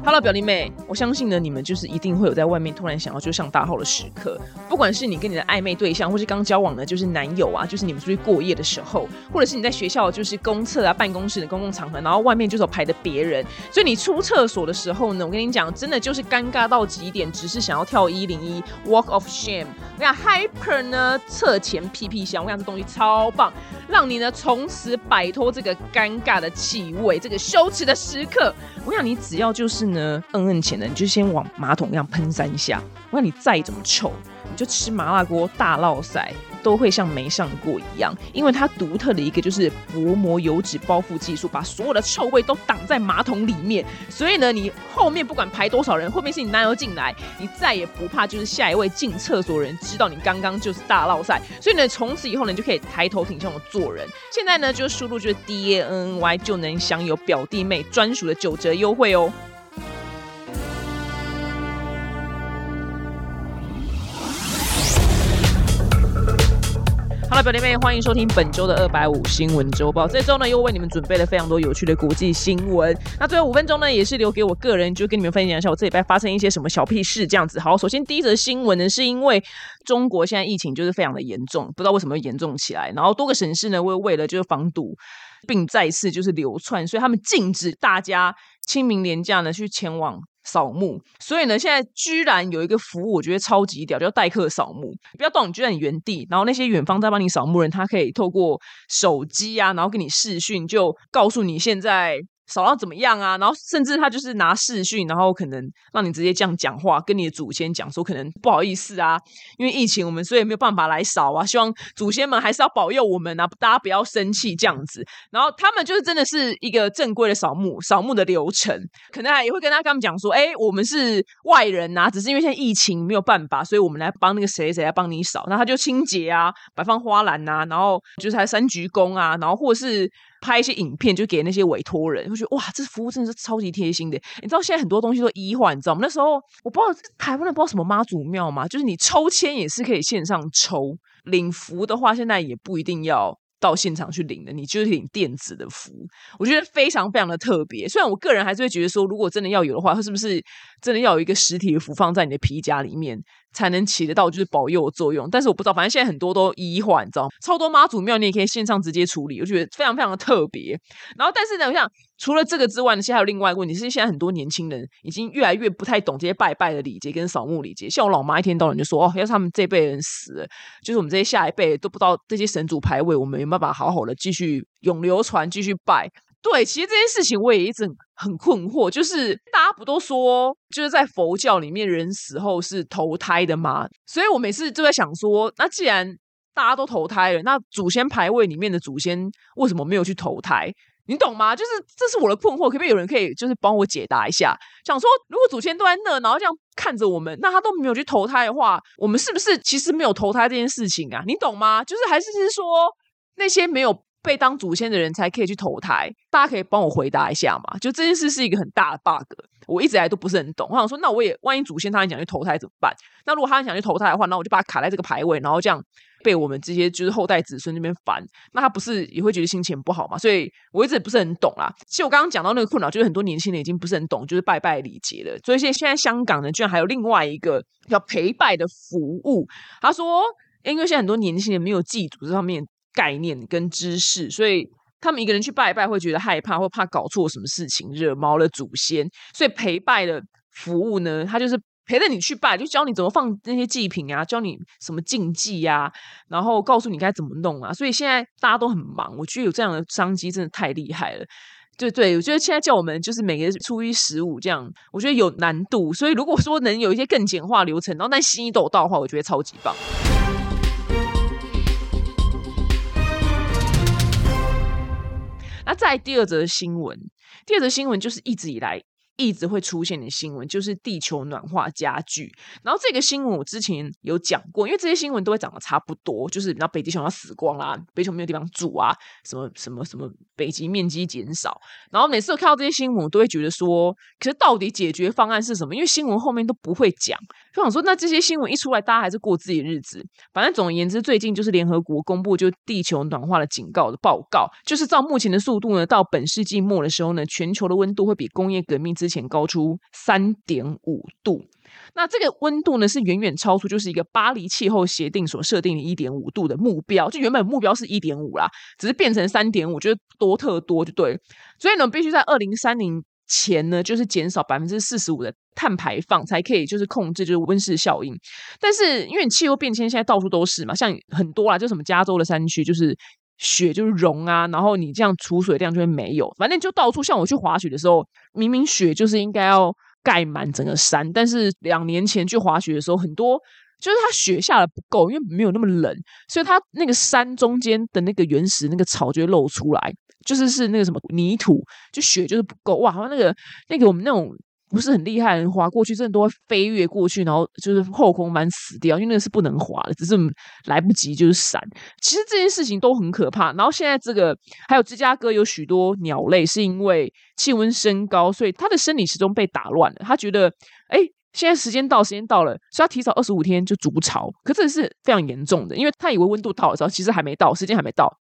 Hello，表弟妹，我相信呢，你们就是一定会有在外面突然想要就上大号的时刻，不管是你跟你的暧昧对象，或是刚交往的，就是男友啊，就是你们出去过夜的时候，或者是你在学校就是公厕啊、办公室的公共场合，然后外面就是有排的别人，所以你出厕所的时候呢，我跟你讲，真的就是尴尬到极点，只是想要跳一零一 Walk of Shame。我讲 Hyper 呢，侧前屁屁香，我讲这东西超棒，让你呢从此摆脱这个尴尬的气味，这个羞耻的时刻。我想你只要就是是呢，摁摁前呢，你就先往马桶上喷三下。我想你再怎么臭，你就吃麻辣锅大烙塞都会像没上过一样，因为它独特的一个就是薄膜油脂包覆技术，把所有的臭味都挡在马桶里面。所以呢，你后面不管排多少人，后面是你男友进来，你再也不怕就是下一位进厕所的人知道你刚刚就是大烙塞。所以呢，从此以后呢，你就可以抬头挺胸的做人。现在呢，就输入就是 D A N N Y 就能享有表弟妹专属的九折优惠哦。好了表弟妹，欢迎收听本周的二百五新闻周报。这周呢，又为你们准备了非常多有趣的国际新闻。那最后五分钟呢，也是留给我个人，就跟你们分享一下我这礼拜发生一些什么小屁事这样子。好，首先第一则新闻呢，是因为中国现在疫情就是非常的严重，不知道为什么严重起来。然后多个省市呢，为为了就是防堵并再次就是流窜，所以他们禁止大家清明年假呢去前往。扫墓，所以呢，现在居然有一个服务，我觉得超级屌，叫代客扫墓。不要动，你就在你原地，然后那些远方在帮你扫墓人，他可以透过手机啊，然后给你视讯，就告诉你现在。扫到怎么样啊？然后甚至他就是拿视讯，然后可能让你直接这样讲话，跟你的祖先讲说，可能不好意思啊，因为疫情我们所以没有办法来扫啊，希望祖先们还是要保佑我们啊，大家不要生气这样子。然后他们就是真的是一个正规的扫墓扫墓的流程，可能也会跟他跟他们讲说，哎，我们是外人呐，只是因为现在疫情没有办法，所以我们来帮那个谁谁来帮你扫，那他就清洁啊，摆放花篮呐，然后就是还三鞠躬啊，然后或是。拍一些影片就给那些委托人，就觉得哇，这服务真的是超级贴心的。你知道现在很多东西都医患，你知道吗？那时候我不知道台湾的不知道什么妈祖庙嘛，就是你抽签也是可以线上抽，领福的话现在也不一定要到现场去领的，你就是领电子的符，我觉得非常非常的特别。虽然我个人还是会觉得说，如果真的要有的话，它是不是真的要有一个实体的符放在你的皮夹里面？才能起得到就是保佑的作用，但是我不知道，反正现在很多都医化，你知道吗？超多妈祖庙你也可以线上直接处理，我觉得非常非常的特别。然后，但是呢，我想除了这个之外呢，现在还有另外一个问题，是现在很多年轻人已经越来越不太懂这些拜拜的礼节跟扫墓礼节。像我老妈一天到晚就说：“哦，要是他们这辈人死了，就是我们这些下一辈都不知道这些神主牌位，我们有没有办法好好的继续永流传，继续拜。”对，其实这件事情我也一直很困惑，就是大家不都说，就是在佛教里面，人死后是投胎的吗？所以我每次就在想说，那既然大家都投胎了，那祖先牌位里面的祖先为什么没有去投胎？你懂吗？就是这是我的困惑，可不可以有人可以就是帮我解答一下？想说，如果祖先都在那，然后这样看着我们，那他都没有去投胎的话，我们是不是其实没有投胎这件事情啊？你懂吗？就是还是是说那些没有。被当祖先的人才可以去投胎，大家可以帮我回答一下嘛？就这件事是一个很大的 bug，我一直来都不是很懂。我想说，那我也万一祖先他很想去投胎怎么办？那如果他很想去投胎的话，那我就把他卡在这个牌位，然后这样被我们这些就是后代子孙那边烦，那他不是也会觉得心情不好嘛？所以我一直不是很懂啦。其实我刚刚讲到那个困扰，就是很多年轻人已经不是很懂，就是拜拜礼节了。所以现在现在香港呢，居然还有另外一个叫陪拜的服务。他说，因为现在很多年轻人没有祭祖这方面。概念跟知识，所以他们一个人去拜拜会觉得害怕，或怕搞错什么事情，惹毛了祖先。所以陪拜的服务呢，他就是陪着你去拜，就教你怎么放那些祭品啊，教你什么禁忌呀，然后告诉你该怎么弄啊。所以现在大家都很忙，我觉得有这样的商机真的太厉害了。对对，我觉得现在叫我们就是每个初一十五这样，我觉得有难度。所以如果说能有一些更简化流程，然后但心意都有到的话，我觉得超级棒。那在第二则新闻，第二则新闻就是一直以来一直会出现的新闻，就是地球暖化加剧。然后这个新闻我之前有讲过，因为这些新闻都会讲的差不多，就是然后北极熊要死光啦，北极熊没有地方住啊，什么什么什么北极面积减少。然后每次我看到这些新闻，我都会觉得说，可是到底解决方案是什么？因为新闻后面都不会讲。就想说，那这些新闻一出来，大家还是过自己的日子。反正总而言之，最近就是联合国公布就地球暖化的警告的报告，就是照目前的速度呢，到本世纪末的时候呢，全球的温度会比工业革命之前高出三点五度。那这个温度呢，是远远超出就是一个巴黎气候协定所设定的一点五度的目标。就原本目标是一点五啦，只是变成三点五，就是多特多就对。所以呢，必须在二零三零。钱呢，就是减少百分之四十五的碳排放，才可以就是控制就是温室效应。但是因为你气候变迁现在到处都是嘛，像很多啦，就什么加州的山区就是雪就是融啊，然后你这样储水量就会没有，反正就到处像我去滑雪的时候，明明雪就是应该要盖满整个山，但是两年前去滑雪的时候，很多就是它雪下的不够，因为没有那么冷，所以它那个山中间的那个原始那个草就会露出来。就是是那个什么泥土，就雪就是不够哇！好像那个那个我们那种不是很厉害的人滑过去，真的都会飞跃过去，然后就是后空翻死掉，因为那个是不能滑的，只是来不及就是闪。其实这件事情都很可怕。然后现在这个还有芝加哥有许多鸟类是因为气温升高，所以它的生理时钟被打乱了。他觉得哎。现在时间到，时间到了，所以要提早二十五天就筑巢。可这是非常严重的，因为他以为温度到的时候，其实还没到，时间还没到。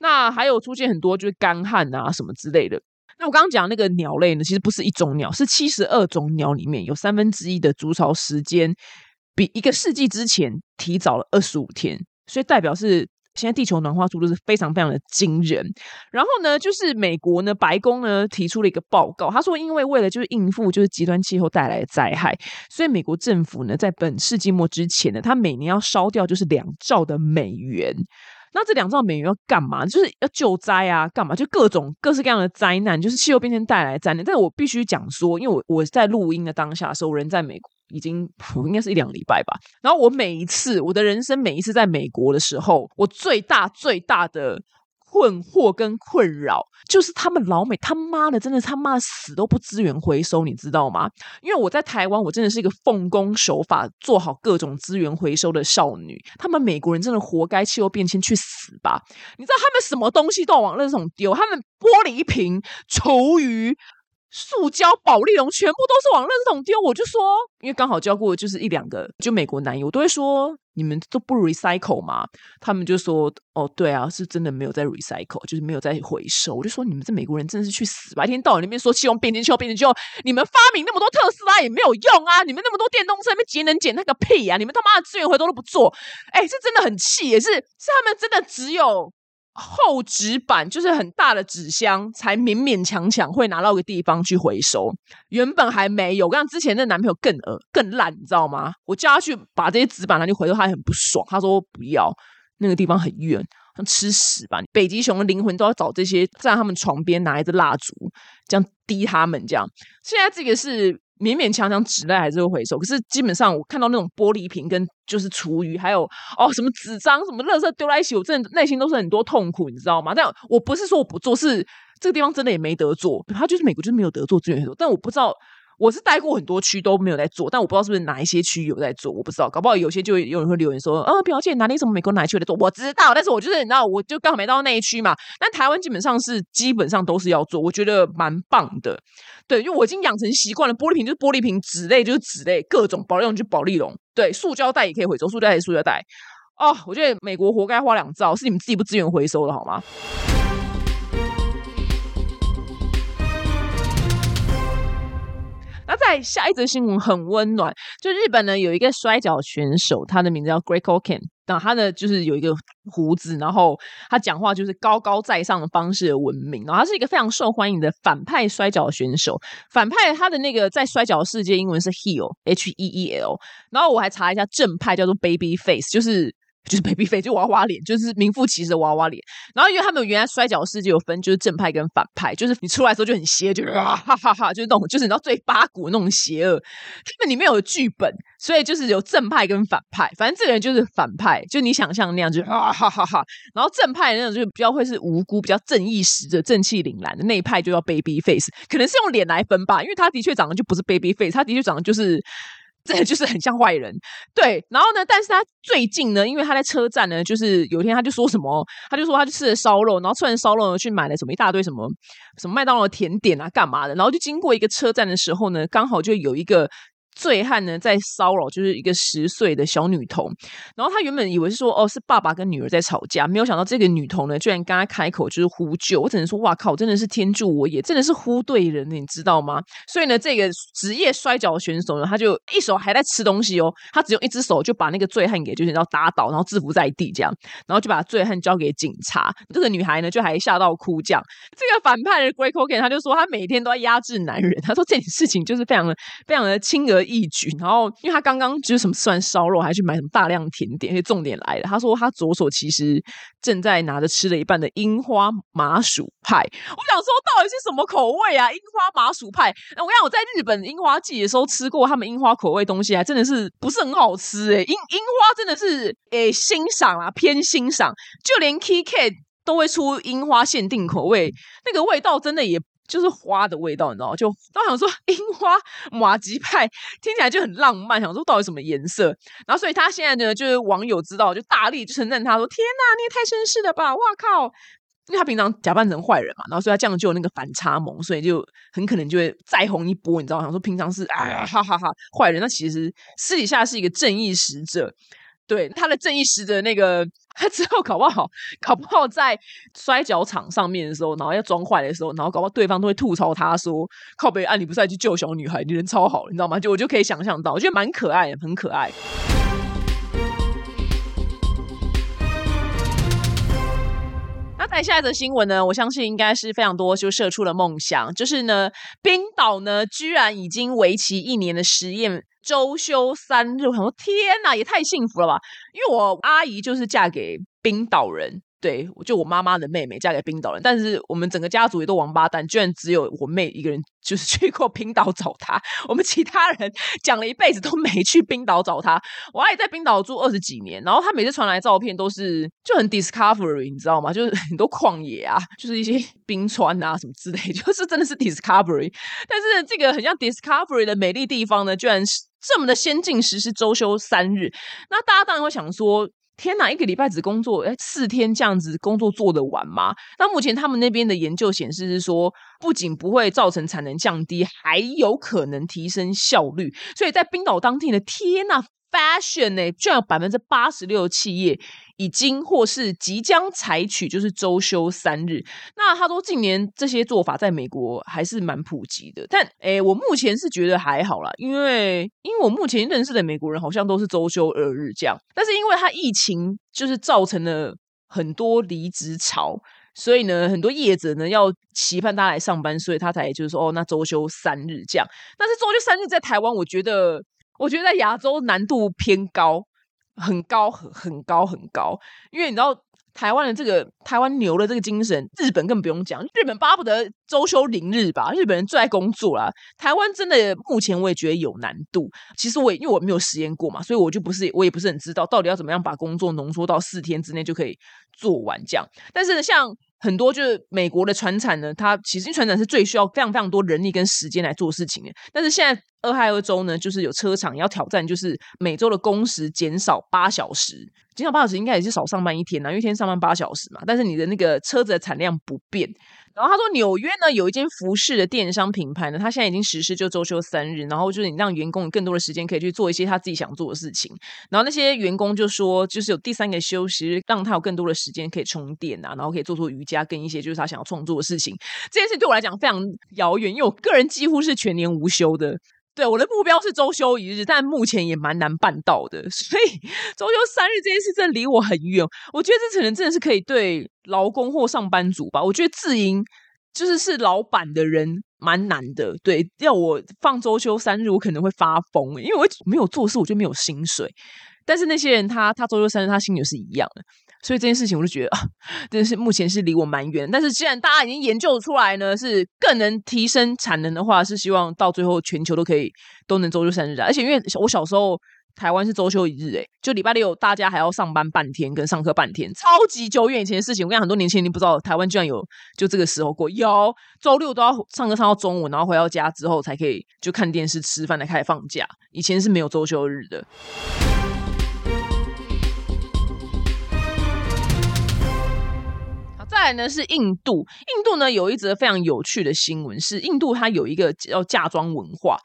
那还有出现很多就是干旱啊什么之类的。那我刚刚讲那个鸟类呢，其实不是一种鸟，是七十二种鸟里面有三分之一的筑巢时间比一个世纪之前提早了二十五天，所以代表是。现在地球暖化速度是非常非常的惊人，然后呢，就是美国呢，白宫呢提出了一个报告，他说，因为为了就是应付就是极端气候带来的灾害，所以美国政府呢，在本世纪末之前呢，他每年要烧掉就是两兆的美元。那这两兆美元要干嘛？就是要救灾啊，干嘛？就各种各式各样的灾难，就是气候变迁带来的灾难。但是我必须讲说，因为我我在录音的当下的时候，人在美国已经应该是一两礼拜吧。然后我每一次，我的人生每一次在美国的时候，我最大最大的。困惑跟困扰，就是他们老美他妈的真的他妈死都不资源回收，你知道吗？因为我在台湾，我真的是一个奉公守法、做好各种资源回收的少女。他们美国人真的活该气候变迁去死吧？你知道他们什么东西都往垃圾桶丢，他们玻璃瓶、厨余。塑胶、保利龙全部都是往垃圾桶丢，我就说，因为刚好交过就是一两个，就美国男友，我都会说，你们都不 recycle 吗？他们就说，哦，对啊，是真的没有在 recycle，就是没有在回收。我就说，你们这美国人真的是去死吧！一天到晚那边说气候变迁，气候变迁，就你们发明那么多特斯拉也没有用啊！你们那么多电动车，那边节能减那个屁啊！你们他妈的资源回收都不做，哎，是真的很气，也是是他们真的只有。厚纸板就是很大的纸箱，才勉勉强强会拿到个地方去回收。原本还没有，我跟之前那男朋友更恶更烂，你知道吗？我叫他去把这些纸板拿去回收，他很不爽。他说不要，那个地方很远，像吃屎吧！北极熊的灵魂都要找这些，在他们床边拿一支蜡烛，这样滴他们。这样，现在这个是。勉勉强强纸类还是会回收，可是基本上我看到那种玻璃瓶跟就是厨余，还有哦什么纸张什么垃圾丢在一起，我真的内心都是很多痛苦，你知道吗？但我不是说我不做，是这个地方真的也没得做，他就是美国就是没有得做资源回收，但我不知道。我是待过很多区都没有在做，但我不知道是不是哪一些区有在做，我不知道，搞不好有些就有人会留言说，呃，表姐哪里什么美国哪一区在做？我知道，但是我就是你知道，我就刚好没到那一区嘛。但台湾基本上是基本上都是要做，我觉得蛮棒的。对，因为我已经养成习惯了，玻璃瓶就是玻璃瓶，纸类就是纸类，各种保利龙就保利龙，对，塑胶袋也可以回收，塑胶袋塑胶袋。哦，我觉得美国活该花两兆，是你们自己不资源回收的好吗？那在下一则新闻很温暖，就日本呢有一个摔跤选手，他的名字叫 Greg Oken，那他呢就是有一个胡子，然后他讲话就是高高在上的方式闻名，然后他是一个非常受欢迎的反派摔跤选手。反派他的那个在摔跤世界英文是 heel H E E L，然后我还查一下正派叫做 Baby Face，就是。就是 baby face，就娃娃脸，就是名副其实的娃娃脸。然后因为他们原来摔跤世界有分，就是正派跟反派，就是你出来的时候就很邪，就啊哈哈哈，就是那种，就是你知道最八股那种邪恶。他们里面有剧本，所以就是有正派跟反派。反正这个人就是反派，就你想象那样，就啊哈哈哈。然后正派那种就比较会是无辜、比较正义使者、正气凛然的那一派，就叫 baby face。可能是用脸来分吧，因为他的确长得就不是 baby face，他的确长得就是。真的就是很像坏人，对。然后呢，但是他最近呢，因为他在车站呢，就是有一天他就说什么，他就说他去吃了烧肉，然后吃完烧肉呢，去买了什么一大堆什么什么麦当劳甜点啊，干嘛的。然后就经过一个车站的时候呢，刚好就有一个醉汉呢在骚扰，就是一个十岁的小女童。然后他原本以为是说，哦，是爸爸跟女儿在吵架，没有想到这个女童呢，居然刚刚开口就是呼救。我只能说，哇靠，真的是天助我也，真的是呼对人，你知道吗？所以呢，这个职业摔跤选手呢，他就一手还在吃东西哦，他只用一只手就把那个醉汉给就是要打倒，然后制服在地这样，然后就把醉汉交给警察。这个女孩呢，就还吓到哭这样。这个反派的 Grey Cogan 他就说，他每天都在压制男人。他说这件事情就是非常的、非常的轻而一举。然后，因为他刚刚就是什么吃完烧肉，还去买什么大量甜点。因为重点来了，他说他左手其实正在拿着吃了一半的樱花麻薯派。我想说，到底是什么口味啊？樱花麻薯派？我跟你，我在日本樱花季的时候吃过他们樱花口味东西，还真的是不是很好吃诶。樱樱花真的是诶欣赏啊，偏欣赏。就连 K K 都会出樱花限定口味，那个味道真的也就是花的味道，你知道吗？就都想说樱花马吉派听起来就很浪漫，想说到底什么颜色？然后所以他现在呢，就是网友知道就大力就称赞他说：“天哪，你也太绅士了吧！哇靠！”因为他平常假扮成坏人嘛，然后所以他这样就那个反差萌，所以就很可能就会再红一波，你知道吗？想说平常是啊哈哈哈坏人，那其实私底下是一个正义使者。对他的正义使者那个，他 之后搞不好，搞不好在摔跤场上面的时候，然后要装坏的时候，然后搞不好对方都会吐槽他说：“靠北，啊，你不是去救小女孩，你人超好，你知道吗？”就我就可以想象到，我觉得蛮可爱，很可爱。那在下一则新闻呢？我相信应该是非常多就射出了梦想，就是呢，冰岛呢居然已经为期一年的实验。周休三日，我想说天哪，也太幸福了吧！因为我阿姨就是嫁给冰岛人，对，就我妈妈的妹妹嫁给冰岛人，但是我们整个家族也都王八蛋，居然只有我妹一个人就是去过冰岛找他，我们其他人讲了一辈子都没去冰岛找他。我阿姨在冰岛住二十几年，然后她每次传来照片都是就很 discovery，你知道吗？就是很多旷野啊，就是一些冰川啊什么之类，就是真的是 discovery。但是这个很像 discovery 的美丽地方呢，居然是。这么的先进实施周休三日，那大家当然会想说：天哪，一个礼拜只工作哎四天这样子工作做得完吗？那目前他们那边的研究显示是说，不仅不会造成产能降低，还有可能提升效率。所以在冰岛当地的天呐 fashion 呢，居然有百分之八十六的企业。已经或是即将采取就是周休三日。那他说近年这些做法在美国还是蛮普及的，但诶，我目前是觉得还好啦，因为因为我目前认识的美国人好像都是周休二日这样。但是因为他疫情就是造成了很多离职潮，所以呢，很多业者呢要期盼他来上班，所以他才就是说哦，那周休三日这样。但是周休三日在台湾，我觉得我觉得在亚洲难度偏高。很高，很很高，很高，因为你知道台湾的这个台湾牛的这个精神，日本更不用讲，日本巴不得周休零日吧，日本人最爱工作啦。台湾真的目前我也觉得有难度。其实我也因为我没有实验过嘛，所以我就不是我也不是很知道到底要怎么样把工作浓缩到四天之内就可以做完这样。但是像很多就是美国的船产呢，它其实船产是最需要非常非常多人力跟时间来做事情的。但是现在俄亥俄州呢，就是有车厂要挑战，就是每周的工时减少八小时，减少八小时应该也是少上班一天呐，因为一天上班八小时嘛。但是你的那个车子的产量不变。然后他说，纽约呢有一间服饰的电商品牌呢，他现在已经实施就周休三日，然后就是你让员工有更多的时间可以去做一些他自己想做的事情。然后那些员工就说，就是有第三个休息，让他有更多的时间可以充电啊，然后可以做做瑜伽跟一些就是他想要创作的事情。这件事对我来讲非常遥远，因为我个人几乎是全年无休的。对我的目标是周休一日，但目前也蛮难办到的，所以周休三日这件事真的离我很远。我觉得这可能真的是可以对劳工或上班族吧。我觉得自营就是是老板的人蛮难的。对，要我放周休三日，我可能会发疯，因为我没有做事，我就没有薪水。但是那些人他他周休三日，他薪水是一样的。所以这件事情，我就觉得啊，真的是目前是离我蛮远。但是既然大家已经研究出来呢，是更能提升产能的话，是希望到最后全球都可以都能周休三日啊。而且因为我小时候台湾是周休一日，诶就礼拜六大家还要上班半天跟上课半天，超级久远以前的事情。我跟你讲很多年轻人不知道，台湾居然有就这个时候过，有周六都要上课上到中午，然后回到家之后才可以就看电视吃饭才开始放假。以前是没有周休日的。再来呢是印度，印度呢有一则非常有趣的新闻，是印度它有一个叫嫁妆文化。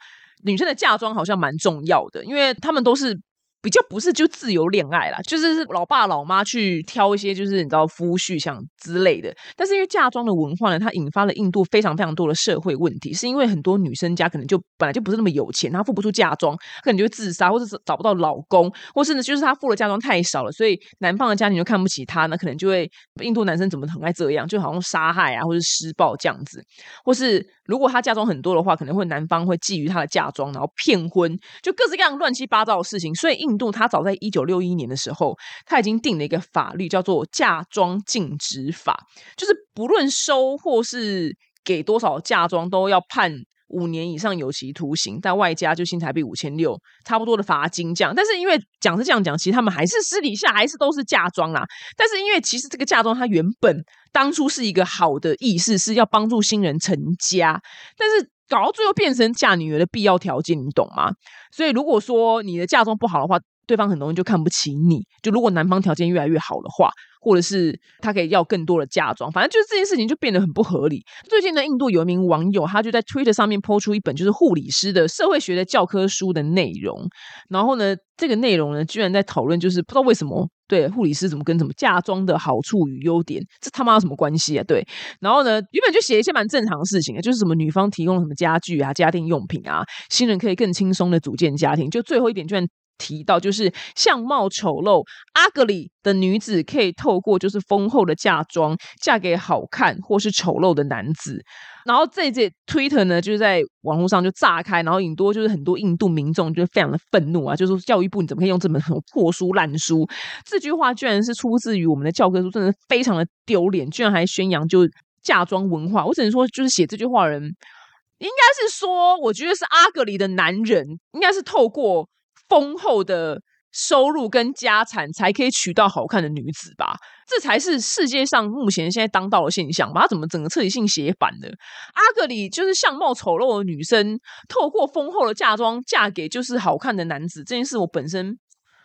女生的嫁妆好像蛮重要的，因为他们都是。比较不是就自由恋爱啦，就是老爸老妈去挑一些就是你知道夫婿像之类的。但是因为嫁妆的文化呢，它引发了印度非常非常多的社会问题，是因为很多女生家可能就本来就不是那么有钱，她付不出嫁妆，可能就会自杀，或者是找不到老公，或是呢就是她付的嫁妆太少了，所以男方的家庭就看不起她，那可能就会印度男生怎么很爱这样，就好像杀害啊，或是施暴这样子，或是如果她嫁妆很多的话，可能会男方会觊觎她的嫁妆，然后骗婚，就各式各样乱七八糟的事情，所以印。度，它早在一九六一年的时候，它已经定了一个法律，叫做《嫁妆禁止法》，就是不论收或是给多少嫁妆，都要判五年以上有期徒刑，但外加就新台币五千六，差不多的罚金这样。但是因为讲是这样讲，其实他们还是私底下还是都是嫁妆啦。但是因为其实这个嫁妆，它原本当初是一个好的意思，是要帮助新人成家，但是。搞到最后变成嫁女儿的必要条件，你懂吗？所以如果说你的嫁妆不好的话，对方很多人就看不起你。就如果男方条件越来越好的话，或者是他可以要更多的嫁妆，反正就是这件事情就变得很不合理。最近呢，印度有一名网友，他就在 Twitter 上面抛出一本就是护理师的社会学的教科书的内容。然后呢，这个内容呢，居然在讨论就是不知道为什么。对护理师怎么跟什么嫁妆的好处与优点，这他妈有什么关系啊？对，然后呢，原本就写一些蛮正常的事情啊，就是什么女方提供什么家具啊、家庭用品啊，新人可以更轻松的组建家庭。就最后一点居然提到，就是相貌丑陋、阿格里的女子可以透过就是丰厚的嫁妆，嫁给好看或是丑陋的男子。然后这这 Twitter 呢，就是在网络上就炸开，然后引多就是很多印度民众就非常的愤怒啊，就说教育部你怎么可以用这么破书烂书？这句话居然是出自于我们的教科书，真的非常的丢脸，居然还宣扬就是嫁妆文化。我只能说，就是写这句话的人，应该是说，我觉得是阿格里的男人，应该是透过丰厚的。收入跟家产才可以娶到好看的女子吧，这才是世界上目前现在当道的现象吧？他怎么整个彻底性写反了？阿格里就是相貌丑陋的女生，透过丰厚的嫁妆嫁给就是好看的男子，这件事我本身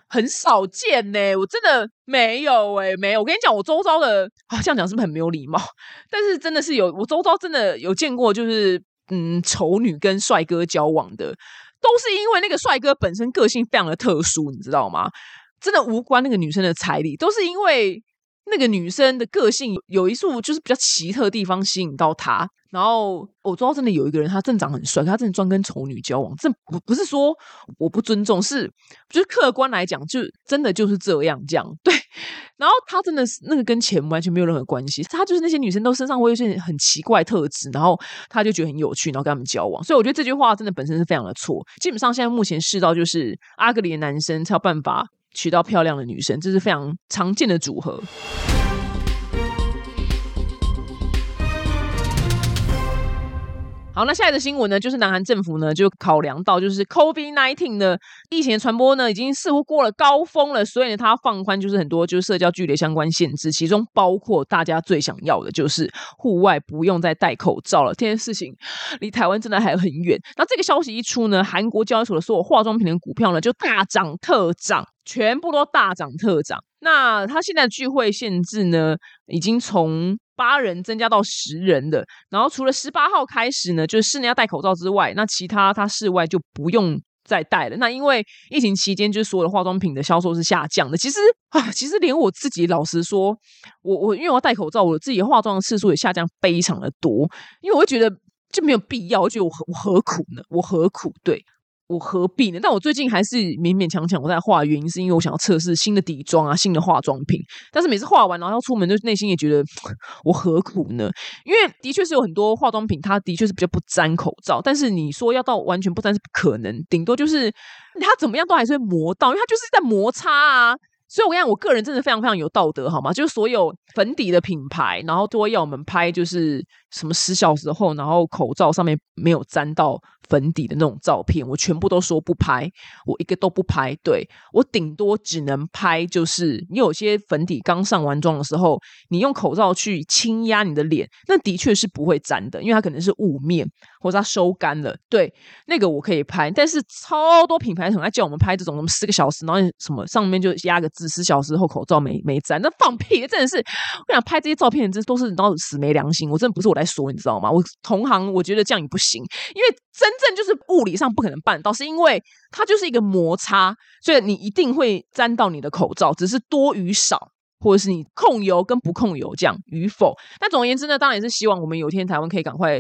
很少见呢。我真的没有哎，没有。我跟你讲，我周遭的啊，这样讲是不是很没有礼貌？但是真的是有，我周遭真的有见过，就是嗯，丑女跟帅哥交往的。都是因为那个帅哥本身个性非常的特殊，你知道吗？真的无关那个女生的彩礼，都是因为那个女生的个性有一处就是比较奇特的地方吸引到他。然后我知道真的有一个人，他正长很帅，他真的专跟丑女交往。这不不是说我不尊重，是就是客观来讲，就真的就是这样这样对。然后他真的是那个跟钱完全没有任何关系，他就是那些女生都身上会有一些很奇怪特质，然后他就觉得很有趣，然后跟他们交往。所以我觉得这句话真的本身是非常的错。基本上现在目前世道就是阿格里的男生才有办法娶到漂亮的女生，这是非常常见的组合。好，那下一个新闻呢，就是南韩政府呢就考量到，就是 COVID nineteen 的疫情传播呢，已经似乎过了高峰了，所以呢，它放宽就是很多就是社交距离相关限制，其中包括大家最想要的就是户外不用再戴口罩了。这件事情离台湾真的还很远。那这个消息一出呢，韩国交易所的所有化妆品的股票呢就大涨特涨，全部都大涨特涨。那它现在的聚会限制呢，已经从八人增加到十人的，然后除了十八号开始呢，就是室内要戴口罩之外，那其他它室外就不用再戴了。那因为疫情期间，就是所有的化妆品的销售是下降的。其实啊，其实连我自己老实说，我我因为我要戴口罩，我自己化妆的次数也下降非常的多，因为我会觉得就没有必要，我觉得我何我何苦呢？我何苦？对。我何必呢？但我最近还是勉勉强强我在画，原因是因为我想要测试新的底妆啊，新的化妆品。但是每次画完然后要出门，就内心也觉得 我何苦呢？因为的确是有很多化妆品，它的确是比较不沾口罩。但是你说要到完全不沾是不可能，顶多就是它怎么样都还是会磨到，因为它就是在摩擦啊。所以我跟你讲，我个人真的非常非常有道德，好吗？就是所有粉底的品牌，然后都会要我们拍，就是什么十小时后，然后口罩上面没有沾到。粉底的那种照片，我全部都说不拍，我一个都不拍。对我顶多只能拍，就是你有些粉底刚上完妆的时候，你用口罩去轻压你的脸，那的确是不会粘的，因为它可能是雾面或者它收干了。对，那个我可以拍，但是超多品牌很爱叫我们拍这种什么四个小时，然后什么上面就压个字，十小时后口罩没没粘，那放屁！真的是，我想拍这些照片，这都是你知道死没良心。我真的不是我来说，你知道吗？我同行我觉得这样也不行，因为真。正就是物理上不可能办到，是因为它就是一个摩擦，所以你一定会沾到你的口罩，只是多与少，或者是你控油跟不控油这样与否。但总而言之呢，当然也是希望我们有一天台湾可以赶快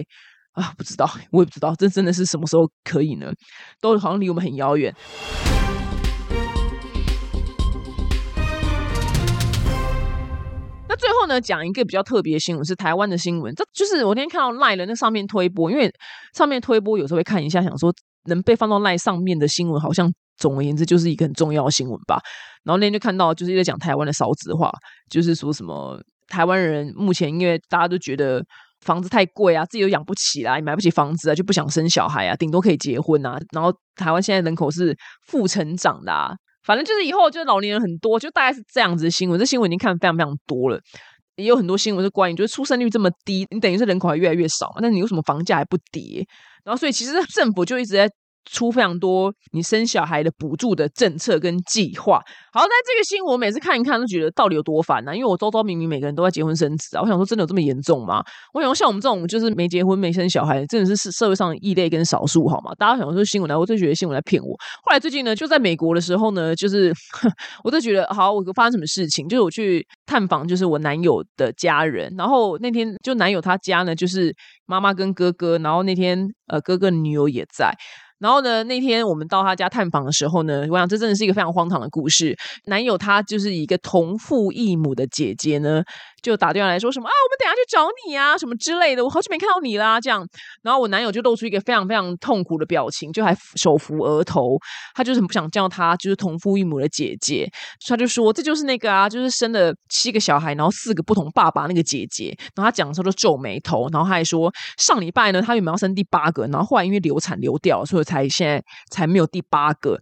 啊，不知道我也不知道，这真的是什么时候可以呢？都好像离我们很遥远。最后呢，讲一个比较特别的新闻，是台湾的新闻。这就是我那天看到赖了那上面推播，因为上面推播有时候会看一下，想说能被放到赖上面的新闻，好像总而言之就是一个很重要的新闻吧。然后那天就看到，就是在讲台湾的少子化，就是说什么台湾人目前因为大家都觉得房子太贵啊，自己都养不起啦，也买不起房子啊，就不想生小孩啊，顶多可以结婚啊。然后台湾现在人口是负成长的。啊，反正就是以后就是老年人很多，就大概是这样子的新闻。这新闻已经看非常非常多了，也有很多新闻是关于就是出生率这么低，你等于是人口还越来越少嘛，那你为什么房价还不跌？然后所以其实政府就一直在。出非常多你生小孩的补助的政策跟计划。好，那这个新闻我每次看一看都觉得到底有多烦呢？因为我周遭明明每个人都在结婚生子啊，我想说真的有这么严重吗？我想说像我们这种就是没结婚没生小孩，真的是社会上异类跟少数好吗？大家想说新闻来，我就觉得新闻来骗我。后来最近呢，就在美国的时候呢，就是 我就觉得好，我发生什么事情？就是我去探访，就是我男友的家人，然后那天就男友他家呢，就是妈妈跟哥哥，然后那天呃哥哥女友也在。然后呢？那天我们到他家探访的时候呢，我想这真的是一个非常荒唐的故事。男友他就是一个同父异母的姐姐呢。就打电话来说什么啊，我们等下去找你啊，什么之类的。我好久没看到你啦，这样。然后我男友就露出一个非常非常痛苦的表情，就还手扶额头。他就是很不想叫他就是同父异母的姐姐。他就说这就是那个啊，就是生了七个小孩，然后四个不同爸爸那个姐姐。然后他讲的时候就皱眉头，然后他还说上礼拜呢，他原本要生第八个，然后后来因为流产流掉，所以才现在才没有第八个。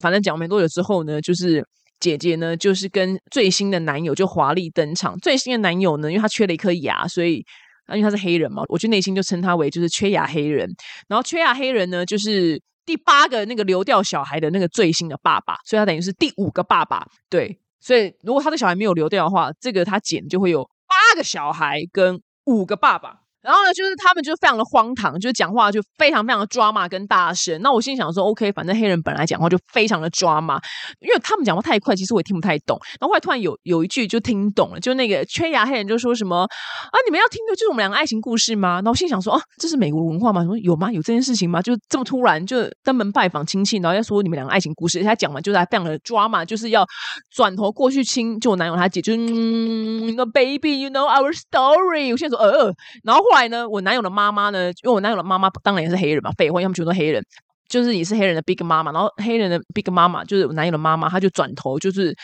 反正讲没多久之后呢，就是。姐姐呢，就是跟最新的男友就华丽登场。最新的男友呢，因为他缺了一颗牙，所以因为他是黑人嘛，我就内心就称他为就是缺牙黑人。然后缺牙黑人呢，就是第八个那个流掉小孩的那个最新的爸爸，所以他等于是第五个爸爸。对，所以如果他的小孩没有流掉的话，这个他减就会有八个小孩跟五个爸爸。然后呢，就是他们就非常的荒唐，就是讲话就非常非常的抓马跟大声。那我心想说，OK，反正黑人本来讲话就非常的抓马，因为他们讲话太快，其实我也听不太懂。然后后来突然有有一句就听懂了，就那个缺牙黑人就说什么啊，你们要听的就是我们两个爱情故事吗？然后我心想说，啊，这是美国文化吗？说有吗？有这件事情吗？就这么突然就登门拜访亲戚，然后要说你们两个爱情故事，他讲完就是非常的抓马，就是要转头过去亲就我男友他姐，就嗯，the baby，you know our story。我现在说呃，然后。后来呢，我男友的妈妈呢，因为我男友的妈妈当然也是黑人嘛，废话，他们全都黑人，就是也是黑人的 big 妈妈。然后黑人的 big 妈妈就是我男友的妈妈，她就转头就是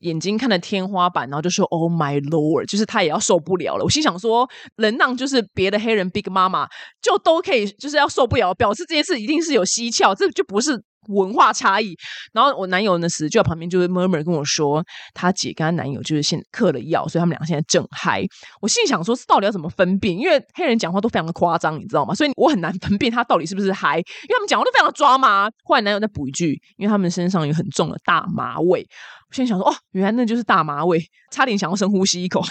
眼睛看着天花板，然后就说：“Oh my lord！” 就是她也要受不了了。我心想说，能让就是别的黑人 big 妈妈就都可以就是要受不了，表示这件事一定是有蹊跷，这就不是。文化差异，然后我男友呢死就在旁边，就是 murmur 跟我说，他姐跟他男友就是现嗑了药，所以他们两个现在正嗨。我心想说，到底要怎么分辨？因为黑人讲话都非常的夸张，你知道吗？所以我很难分辨他到底是不是嗨，因为他们讲话都非常的抓马。后来男友再补一句，因为他们身上有很重的大麻味。我现在想说，哦，原来那就是大麻味，差点想要深呼吸一口。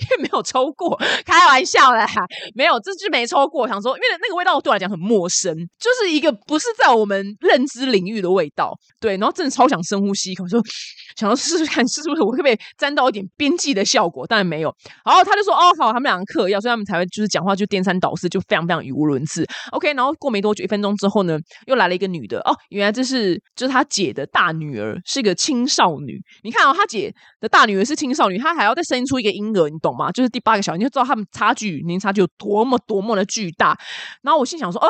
因为没有抽过，开玩笑啦，没有，这就没抽过。想说，因为那个味道对我来讲很陌生，就是一个不是在我们认知领域的味道。对，然后真的超想深呼吸一口，说想要试试看，是不是我可不可以沾到一点边际的效果？但然没有。然后他就说：“哦，好，他们两个嗑药，所以他们才会就是讲话就颠三倒四，就非常非常语无伦次。” OK，然后过没多久，一分钟之后呢，又来了一个女的。哦，原来这是就是他姐的大女儿，是一个青少女。你看哦，他姐的大女儿是青少女，她还要再生出一个婴儿。懂吗？就是第八个小孩，你就知道他们差距年龄差距有多么多么的巨大。然后我心想说，哦，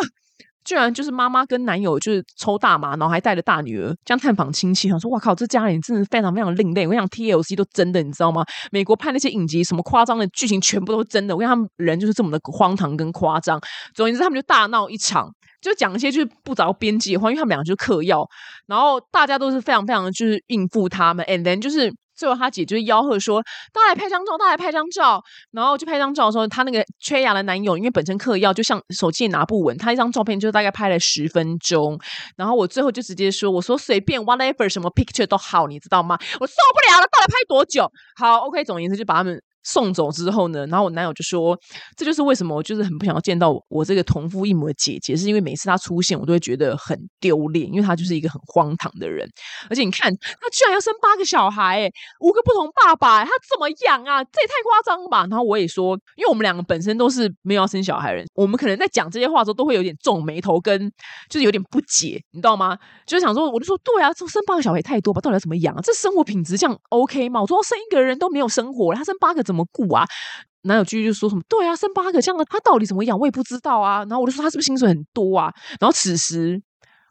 居然就是妈妈跟男友就是抽大麻，然后还带着大女儿这样探访亲戚。想说，哇靠，这家人真的非常非常另类。我想 TLC 都真的，你知道吗？美国拍那些影集，什么夸张的剧情全部都是真的。我想他们人就是这么的荒唐跟夸张。总之，他们就大闹一场，就讲一些就是不着边际的话，因为他们两个就是嗑药，然后大家都是非常非常的就是应付他们，and then 就是。最后，他姐就是吆喝说：“大家来拍张照，大家来拍张照。”然后就拍张照的时候，他那个缺牙的男友因为本身嗑药，就像手机也拿不稳，他一张照片就大概拍了十分钟。然后我最后就直接说：“我说随便 whatever 什么 picture 都好，你知道吗？我受不了了，到底拍多久？”好，OK，总而言之就把他们送走之后呢，然后我男友就说，这就是为什么我就是很不想要见到我这个同父异母的姐姐，是因为每次她出现，我都会觉得很丢脸，因为她就是一个很荒唐的人。而且你看，她居然要生八个小孩，哎，五个不同爸爸，她怎么养啊？这也太夸张吧！然后我也说，因为我们两个本身都是没有要生小孩人，我们可能在讲这些话的时候，都会有点皱眉头，跟就是有点不解，你知道吗？就是想说，我就说，对啊，这生八个小孩太多吧？到底要怎么养啊？这生活品质这样 OK 吗？我说生一个人都没有生活了，他生八个怎么顾啊？男友继续就说什么，对啊，生八个这样，他到底怎么样？我也不知道啊。然后我就说，他是不是薪水很多啊？然后此时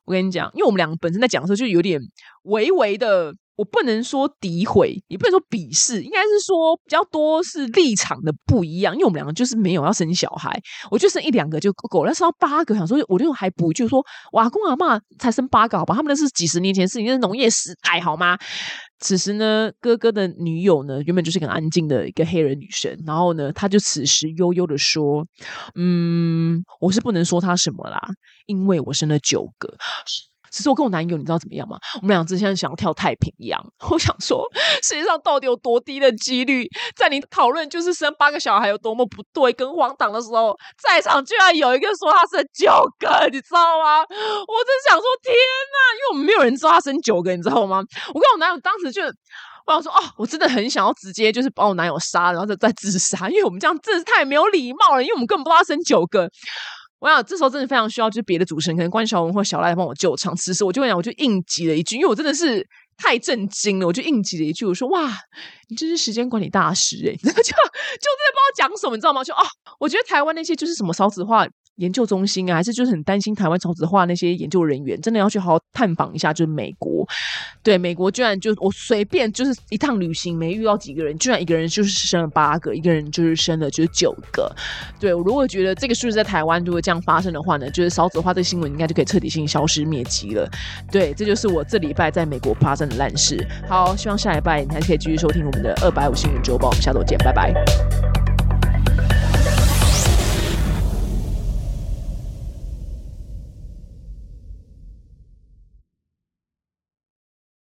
我跟你讲，因为我们两个本身在讲的时候，就有点微微的。我不能说诋毁，也不能说鄙视，应该是说比较多是立场的不一样。因为我们两个就是没有要生小孩，我就生一两个就够了。生到八个，想说我就还补，就说阿公阿妈才生八个，好吧？他们那是几十年前事情，那是农业时代，好吗？此时呢，哥哥的女友呢，原本就是很安静的一个黑人女生，然后呢，她就此时悠悠的说：“嗯，我是不能说他什么啦，因为我生了九个。”其实我跟我男友，你知道怎么样吗？我们俩之前想要跳太平洋。我想说，世界上到底有多低的几率，在你讨论就是生八个小孩有多么不对跟荒唐的时候，在场居然有一个说他生九个，你知道吗？我真想说天哪！因为我们没有人知道他生九个，你知道吗？我跟我男友当时就我想说，哦，我真的很想要直接就是把我男友杀，然后再再自杀，因为我们这样真的是太没有礼貌了，因为我们根本不知道他生九个。我想这时候真的非常需要，就是别的主持人，可能关晓彤或小赖来帮我救场。此时我就讲，我就应急了一句，因为我真的是太震惊了，我就应急了一句，我说：“哇，你真是时间管理大师哎！” 就就真的不知道讲什么，你知道吗？就哦，我觉得台湾那些就是什么少子化。研究中心啊，还是就是很担心台湾少子化那些研究人员，真的要去好好探访一下。就是美国，对美国居然就我随便就是一趟旅行没遇到几个人，居然一个人就是生了八个，一个人就是生了就是九个。对我如果觉得这个数字在台湾如果这样发生的话呢，就是少子化这新闻应该就可以彻底性消失灭迹了。对，这就是我这礼拜在美国发生的烂事。好，希望下礼拜你还可以继续收听我们的二百五新闻周报。我们下周见，拜拜。